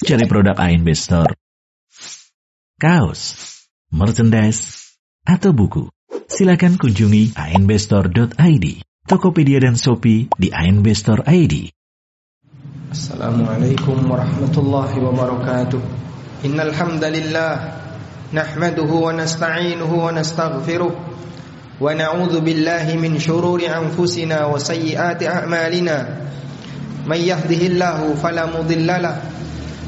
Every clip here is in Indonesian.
Cari produk ANB Store. Kaos, merchandise, atau buku. Silakan kunjungi anbstore.id, Tokopedia dan Shopee di ANB Store ID. Assalamualaikum warahmatullahi wabarakatuh. Innal hamdalillah nahmaduhu wa nasta'inuhu wa nastaghfiruh wa na'udzu billahi min shururi anfusina wa sayyiati a'malina. May yahdihillahu fala mudilla lahu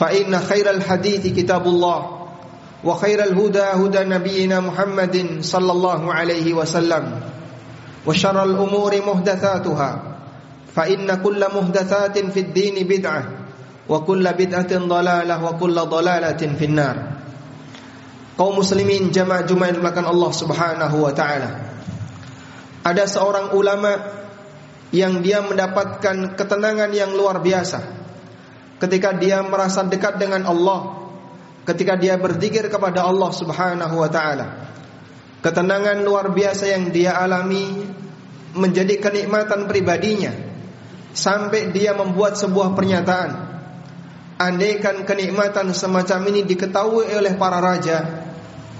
فإن خير الحديث كتاب الله وخير الهدى هدى نبينا محمد صلى الله عليه وسلم وشر الأمور محدثاتها فإن كل محدثات في الدين بدعة وكل بدعة ضلالة وكل ضلالة في النار kaum muslimin jamaah Jumat dimuliakan Allah Subhanahu wa taala. Ada seorang ulama yang dia mendapatkan ketenangan yang luar biasa ketika dia merasa dekat dengan Allah, ketika dia berzikir kepada Allah Subhanahu wa taala. Ketenangan luar biasa yang dia alami menjadi kenikmatan pribadinya sampai dia membuat sebuah pernyataan. Andaikan kenikmatan semacam ini diketahui oleh para raja,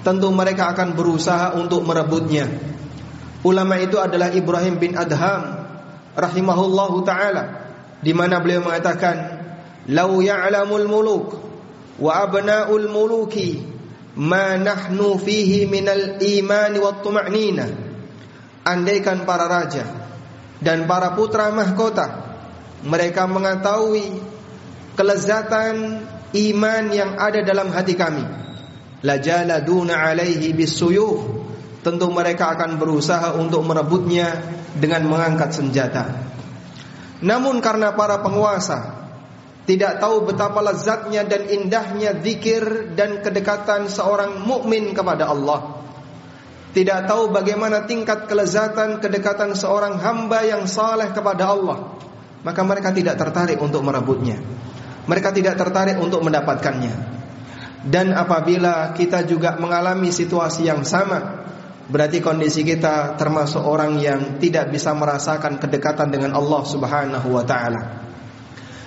tentu mereka akan berusaha untuk merebutnya. Ulama itu adalah Ibrahim bin Adham rahimahullahu taala di mana beliau mengatakan Lau ya'lamul muluk wa abna'ul muluki ma nahnu fihi minal imani. Andaikan para raja dan para putra mahkota mereka mengetahui kelezatan iman yang ada dalam hati kami. Lajaladuna alaihi bisuyuf. Tentu mereka akan berusaha untuk merebutnya dengan mengangkat senjata. Namun karena para penguasa tidak tahu betapa lezatnya dan indahnya zikir dan kedekatan seorang mukmin kepada Allah. Tidak tahu bagaimana tingkat kelezatan kedekatan seorang hamba yang saleh kepada Allah. Maka mereka tidak tertarik untuk merebutnya. Mereka tidak tertarik untuk mendapatkannya. Dan apabila kita juga mengalami situasi yang sama, berarti kondisi kita termasuk orang yang tidak bisa merasakan kedekatan dengan Allah Subhanahu wa taala.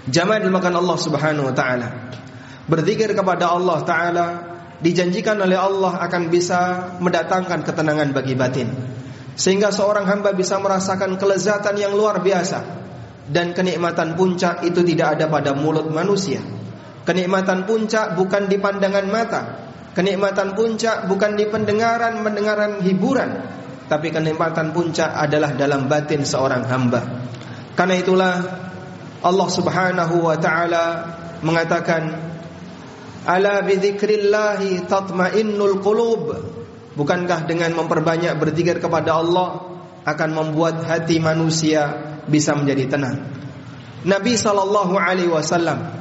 Jamaah dimakan Allah Subhanahu wa taala. Berzikir kepada Allah taala dijanjikan oleh Allah akan bisa mendatangkan ketenangan bagi batin. Sehingga seorang hamba bisa merasakan kelezatan yang luar biasa dan kenikmatan puncak itu tidak ada pada mulut manusia. Kenikmatan puncak bukan di pandangan mata. Kenikmatan puncak bukan di pendengaran mendengaran hiburan, tapi kenikmatan puncak adalah dalam batin seorang hamba. Karena itulah Allah Subhanahu wa taala mengatakan ala bidzikrillahi tatmainnul qulub. Bukankah dengan memperbanyak berzikir kepada Allah akan membuat hati manusia bisa menjadi tenang? Nabi sallallahu alaihi wasallam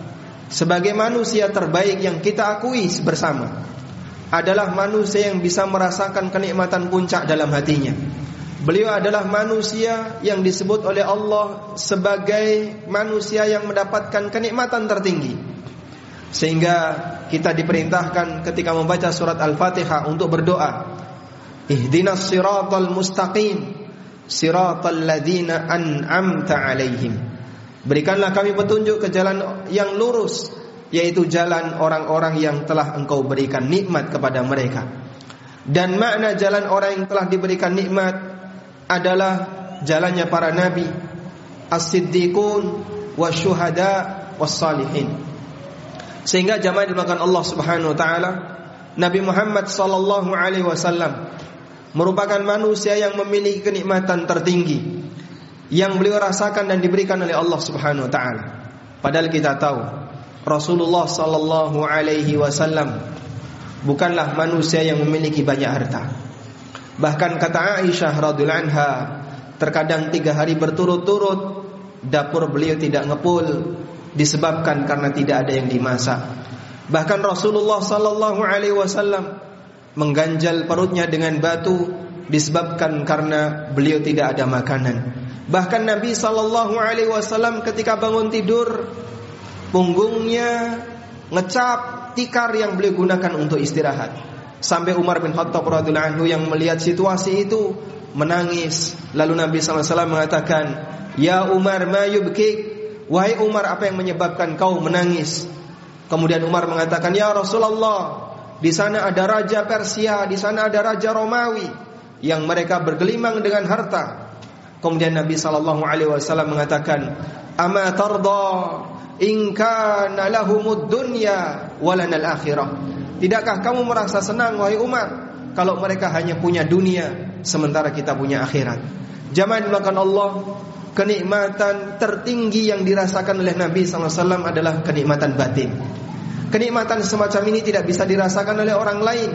sebagai manusia terbaik yang kita akui bersama adalah manusia yang bisa merasakan kenikmatan puncak dalam hatinya Beliau adalah manusia yang disebut oleh Allah sebagai manusia yang mendapatkan kenikmatan tertinggi. Sehingga kita diperintahkan ketika membaca surat Al-Fatihah untuk berdoa. Ihdinas siratal mustaqim siratal ladzina an'amta alaihim. Berikanlah kami petunjuk ke jalan yang lurus yaitu jalan orang-orang yang telah Engkau berikan nikmat kepada mereka. Dan makna jalan orang yang telah diberikan nikmat adalah jalannya para nabi, as-siddiqun, wasyuhada, wassalihin. Sehingga jamaah dimakan Allah Subhanahu wa taala Nabi Muhammad sallallahu alaihi wasallam merupakan manusia yang memiliki kenikmatan tertinggi yang beliau rasakan dan diberikan oleh Allah Subhanahu wa taala. Padahal kita tahu Rasulullah sallallahu alaihi wasallam bukanlah manusia yang memiliki banyak harta. Bahkan kata Aisyah radhiyallahu anha, terkadang tiga hari berturut-turut dapur beliau tidak ngepul disebabkan karena tidak ada yang dimasak. Bahkan Rasulullah sallallahu alaihi wasallam mengganjal perutnya dengan batu disebabkan karena beliau tidak ada makanan. Bahkan Nabi sallallahu alaihi wasallam ketika bangun tidur punggungnya ngecap tikar yang beliau gunakan untuk istirahat. Sampai Umar bin Khattab radhiyallahu anhu yang melihat situasi itu menangis. Lalu Nabi sallallahu alaihi wasallam mengatakan, "Ya Umar, ma yubkik?" Wahai Umar, apa yang menyebabkan kau menangis? Kemudian Umar mengatakan, "Ya Rasulullah, di sana ada raja Persia, di sana ada raja Romawi yang mereka bergelimang dengan harta." Kemudian Nabi sallallahu alaihi wasallam mengatakan, "Ama tarda in kana lahumud dunya walanal akhirah?" Tidakkah kamu merasa senang wahai Umar kalau mereka hanya punya dunia sementara kita punya akhirat? Jamaah dimakan Allah, kenikmatan tertinggi yang dirasakan oleh Nabi SAW adalah kenikmatan batin. Kenikmatan semacam ini tidak bisa dirasakan oleh orang lain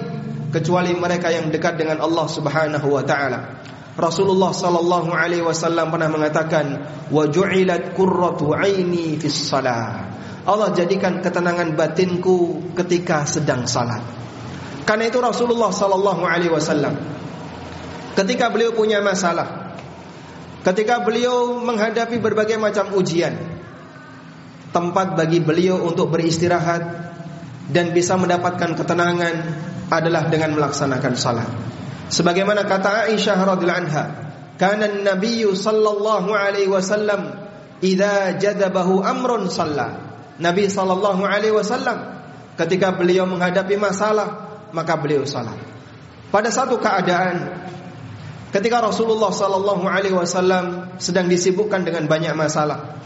kecuali mereka yang dekat dengan Allah Subhanahu wa taala. Rasulullah sallallahu alaihi wasallam pernah mengatakan, "Wa ju'ilat qurratu 'aini fis shalah." Allah jadikan ketenangan batinku ketika sedang salat. Karena itu Rasulullah sallallahu alaihi wasallam ketika beliau punya masalah, Ketika beliau menghadapi berbagai macam ujian Tempat bagi beliau untuk beristirahat Dan bisa mendapatkan ketenangan Adalah dengan melaksanakan salat Sebagaimana kata Aisyah radhiyallahu anha Kana Nabi sallallahu alaihi wasallam idza jadabahu amrun shalla Nabi sallallahu alaihi wasallam ketika beliau menghadapi masalah maka beliau salat Pada satu keadaan Ketika Rasulullah sallallahu alaihi wasallam sedang disibukkan dengan banyak masalah,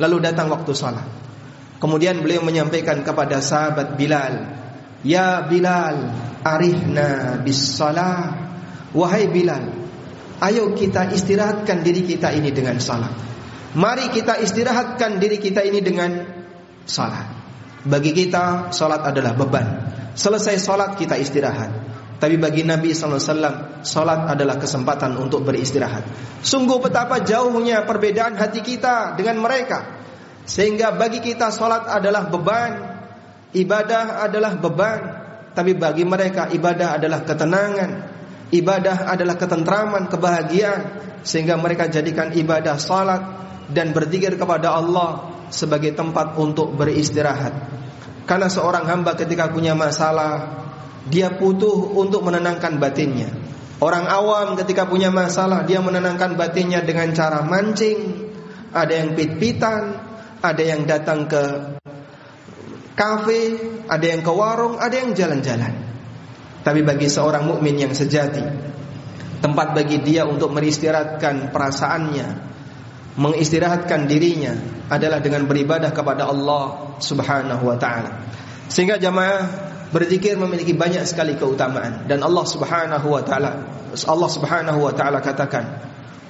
lalu datang waktu salat. Kemudian beliau menyampaikan kepada sahabat Bilal, "Ya Bilal, arihna bis salah." Wahai Bilal, ayo kita istirahatkan diri kita ini dengan salat. Mari kita istirahatkan diri kita ini dengan salat. Bagi kita salat adalah beban. Selesai salat kita istirahat. Tapi bagi Nabi SAW Salat adalah kesempatan untuk beristirahat Sungguh betapa jauhnya perbedaan hati kita dengan mereka Sehingga bagi kita salat adalah beban Ibadah adalah beban Tapi bagi mereka ibadah adalah ketenangan Ibadah adalah ketentraman, kebahagiaan Sehingga mereka jadikan ibadah salat Dan berzikir kepada Allah Sebagai tempat untuk beristirahat Karena seorang hamba ketika punya masalah dia butuh untuk menenangkan batinnya. Orang awam ketika punya masalah dia menenangkan batinnya dengan cara mancing, ada yang pit-pitan, ada yang datang ke kafe, ada yang ke warung, ada yang jalan-jalan. Tapi bagi seorang mukmin yang sejati, tempat bagi dia untuk meristirahatkan perasaannya, mengistirahatkan dirinya adalah dengan beribadah kepada Allah Subhanahu wa taala. Sehingga jamaah Berzikir memiliki banyak sekali keutamaan dan Allah Subhanahu wa taala Allah Subhanahu wa taala katakan,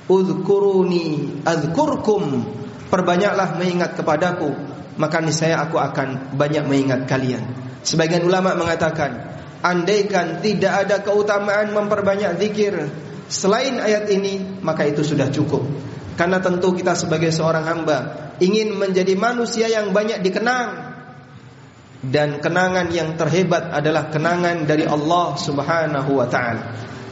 "Udzkuruni adzkurkum." Perbanyaklah mengingat kepadaku, maka niscaya aku akan banyak mengingat kalian. Sebagian ulama mengatakan, andaikan tidak ada keutamaan memperbanyak zikir selain ayat ini, maka itu sudah cukup. Karena tentu kita sebagai seorang hamba ingin menjadi manusia yang banyak dikenang, dan kenangan yang terhebat adalah kenangan dari Allah Subhanahu wa taala.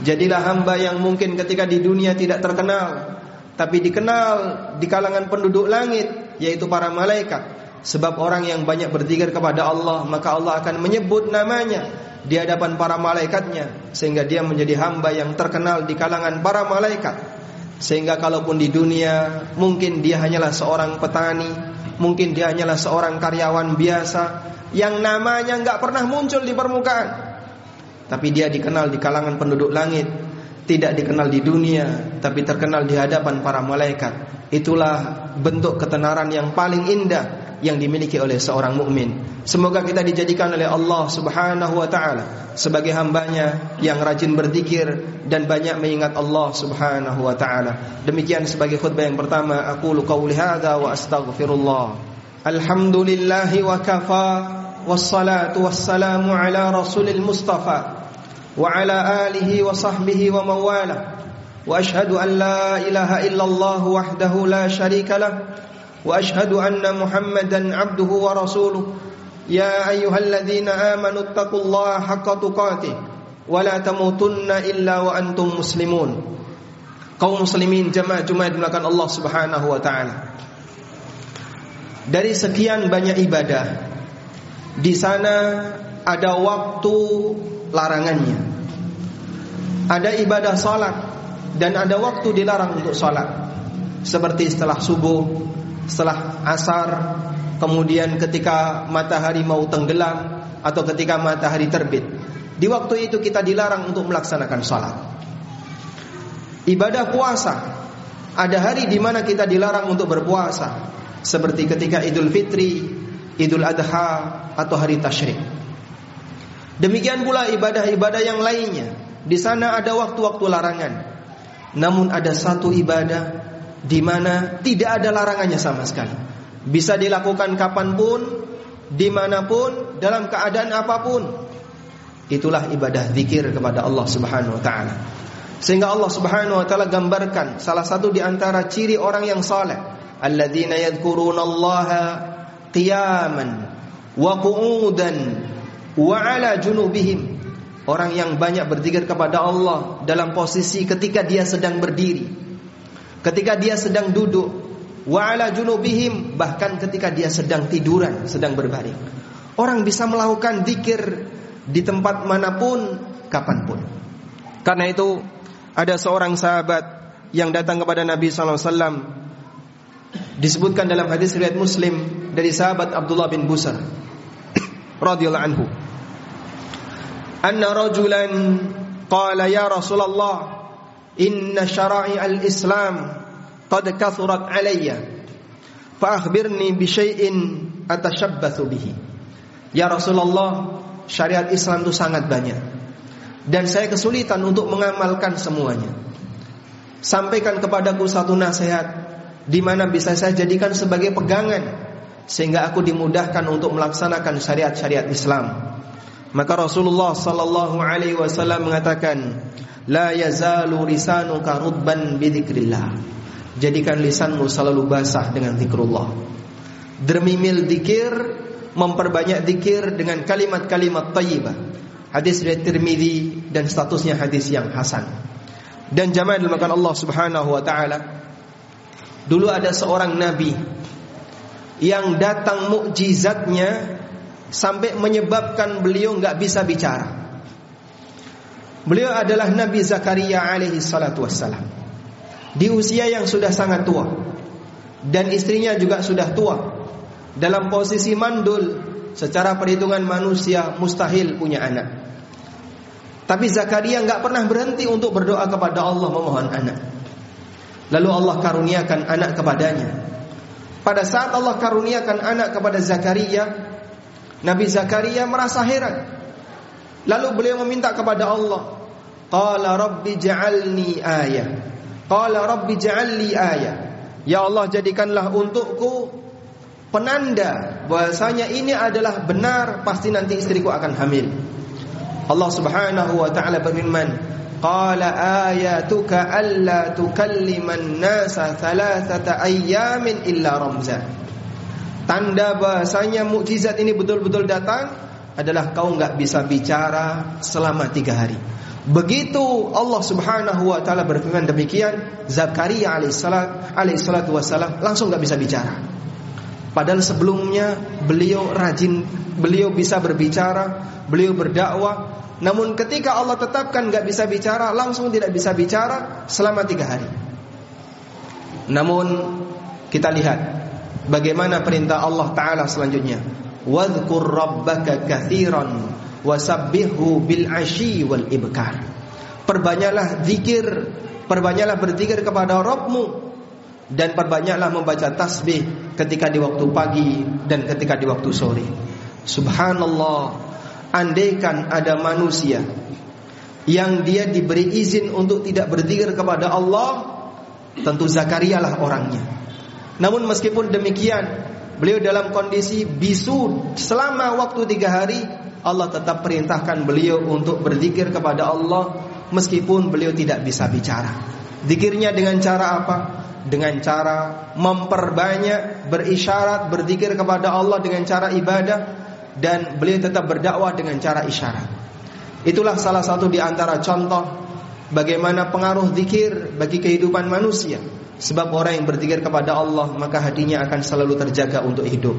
Jadilah hamba yang mungkin ketika di dunia tidak terkenal tapi dikenal di kalangan penduduk langit yaitu para malaikat. Sebab orang yang banyak berzikir kepada Allah maka Allah akan menyebut namanya di hadapan para malaikatnya sehingga dia menjadi hamba yang terkenal di kalangan para malaikat. Sehingga kalaupun di dunia mungkin dia hanyalah seorang petani, mungkin dia hanyalah seorang karyawan biasa, yang namanya nggak pernah muncul di permukaan. Tapi dia dikenal di kalangan penduduk langit, tidak dikenal di dunia, tapi terkenal di hadapan para malaikat. Itulah bentuk ketenaran yang paling indah yang dimiliki oleh seorang mukmin. Semoga kita dijadikan oleh Allah Subhanahu wa taala sebagai hambanya yang rajin berzikir dan banyak mengingat Allah Subhanahu wa taala. Demikian sebagai khutbah yang pertama, aku qauli hadza wa astaghfirullah. Alhamdulillahi wa kafa wassalatu wassalamu ala rasulil mustafa wa ala alihi wa sahbihi wa mawalah. واشهد ان لا اله الا الله وحده لا شريك له واشهد ان محمدا عبده ورسوله يا ايها الذين امنوا اتقوا الله حق تقاته ولا تموتن الا وانتم مسلمون kaum muslimin jemaah Jumat dimulakan Allah Subhanahu wa taala. Dari sekian banyak ibadah di sana ada waktu larangannya. Ada ibadah salat dan ada waktu dilarang untuk sholat seperti setelah subuh, setelah asar, kemudian ketika matahari mau tenggelam atau ketika matahari terbit. Di waktu itu kita dilarang untuk melaksanakan sholat. Ibadah puasa ada hari di mana kita dilarang untuk berpuasa seperti ketika Idul Fitri, Idul Adha atau hari tasyrik. Demikian pula ibadah-ibadah yang lainnya. Di sana ada waktu-waktu larangan. Namun ada satu ibadah di mana tidak ada larangannya sama sekali. Bisa dilakukan kapan pun, di mana pun, dalam keadaan apa pun. Itulah ibadah zikir kepada Allah Subhanahu Wa Taala. Sehingga Allah Subhanahu Wa Taala gambarkan salah satu di antara ciri orang yang saleh, alladzina qiyaman wa qu'udan wa ala junubihim Orang yang banyak berzikir kepada Allah dalam posisi ketika dia sedang berdiri, ketika dia sedang duduk, wa ala junubihim bahkan ketika dia sedang tiduran, sedang berbaring. Orang bisa melakukan zikir di tempat mana pun, kapan pun. Karena itu ada seorang sahabat yang datang kepada Nabi Shallallahu Alaihi Wasallam. disebutkan dalam hadis riwayat Muslim dari sahabat Abdullah bin Busar radhiyallahu anhu. Anna rajulan qala ya Rasulullah inna syara'i al-islam qad kathurat alayya. Fa akhbirni bi syai'in atashabbathu bihi. Ya Rasulullah syariat Islam itu sangat banyak. Dan saya kesulitan untuk mengamalkan semuanya. Sampaikan kepadaku satu nasihat di mana bisa saya jadikan sebagai pegangan sehingga aku dimudahkan untuk melaksanakan syariat-syariat Islam. Maka Rasulullah sallallahu alaihi wasallam mengatakan "La yazalu lisanuka rubban bidzikrillah." Jadikan lisanmu selalu basah dengan zikrullah. Dermimil zikir, memperbanyak zikir dengan kalimat-kalimat thayyibah. Hadis riwayat Tirmizi dan statusnya hadis yang hasan. Dan jamaah dimakan Allah Subhanahu wa taala. Dulu ada seorang nabi yang datang mukjizatnya sampai menyebabkan beliau nggak bisa bicara. Beliau adalah Nabi Zakaria alaihi salatu wassalam. Di usia yang sudah sangat tua dan istrinya juga sudah tua. Dalam posisi mandul secara perhitungan manusia mustahil punya anak. Tapi Zakaria nggak pernah berhenti untuk berdoa kepada Allah memohon anak. Lalu Allah karuniakan anak kepadanya. Pada saat Allah karuniakan anak kepada Zakaria, Nabi Zakaria merasa heran. Lalu beliau meminta kepada Allah, "Qala rabbi ja'alni ayah." Qala rabbi ja'alli ayah. Ya Allah jadikanlah untukku penanda bahwasanya ini adalah benar pasti nanti istriku akan hamil. Allah Subhanahu wa taala berfirman, "Qala ayatuka alla tukalliman nasa thalathata ayyamin illa ramza." Tanda bahasanya mukjizat ini betul-betul datang adalah kau nggak bisa bicara selama tiga hari. Begitu Allah Subhanahu wa taala berfirman demikian, Zakaria alaihissalam alaihissalatu wassalam langsung nggak bisa bicara. Padahal sebelumnya beliau rajin, beliau bisa berbicara, beliau berdakwah. Namun ketika Allah tetapkan nggak bisa bicara, langsung tidak bisa bicara selama tiga hari. Namun kita lihat Bagaimana perintah Allah Ta'ala selanjutnya Wadhkur rabbaka kathiran Wasabbihu bil wal ibkar Perbanyaklah zikir Perbanyaklah berzikir kepada Rabbmu dan perbanyaklah membaca tasbih ketika di waktu pagi dan ketika di waktu sore. Subhanallah, andaikan ada manusia yang dia diberi izin untuk tidak berzikir kepada Allah, tentu Zakaria lah orangnya. Namun meskipun demikian, beliau dalam kondisi bisu selama waktu tiga hari, Allah tetap perintahkan beliau untuk berzikir kepada Allah meskipun beliau tidak bisa bicara. Zikirnya dengan cara apa? Dengan cara memperbanyak berisyarat, berzikir kepada Allah dengan cara ibadah dan beliau tetap berdakwah dengan cara isyarat. Itulah salah satu di antara contoh bagaimana pengaruh zikir bagi kehidupan manusia. Sebab orang yang berzikir kepada Allah maka hatinya akan selalu terjaga untuk hidup.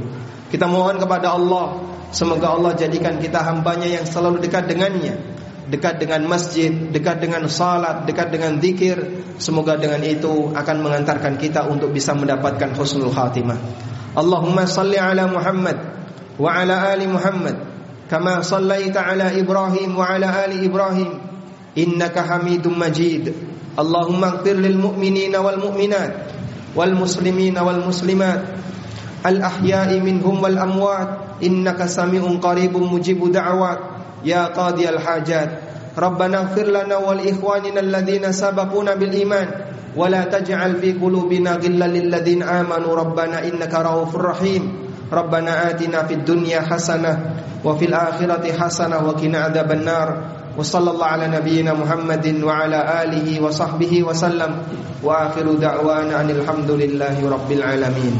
Kita mohon kepada Allah semoga Allah jadikan kita hambanya yang selalu dekat dengannya, dekat dengan masjid, dekat dengan salat, dekat dengan zikir. Semoga dengan itu akan mengantarkan kita untuk bisa mendapatkan husnul khatimah. Allahumma salli ala Muhammad wa ala ali Muhammad kama sallaita ala Ibrahim wa ala ali Ibrahim innaka Hamidum Majid. اللهم اغفر للمؤمنين والمؤمنات والمسلمين والمسلمات الأحياء منهم والأموات إنك سميع قريب مجيب دعوات يا قاضي الحاجات ربنا اغفر لنا ولإخواننا الذين سبقونا بالإيمان ولا تجعل في قلوبنا غلا للذين آمنوا ربنا إنك رؤوف رحيم ربنا آتنا في الدنيا حسنة وفي الآخرة حسنة وقنا عذاب النار وصلى الله على نبينا محمد وعلى آله وصحبه وسلم. وآخر دعوانا أن الحمد لله رب العالمين.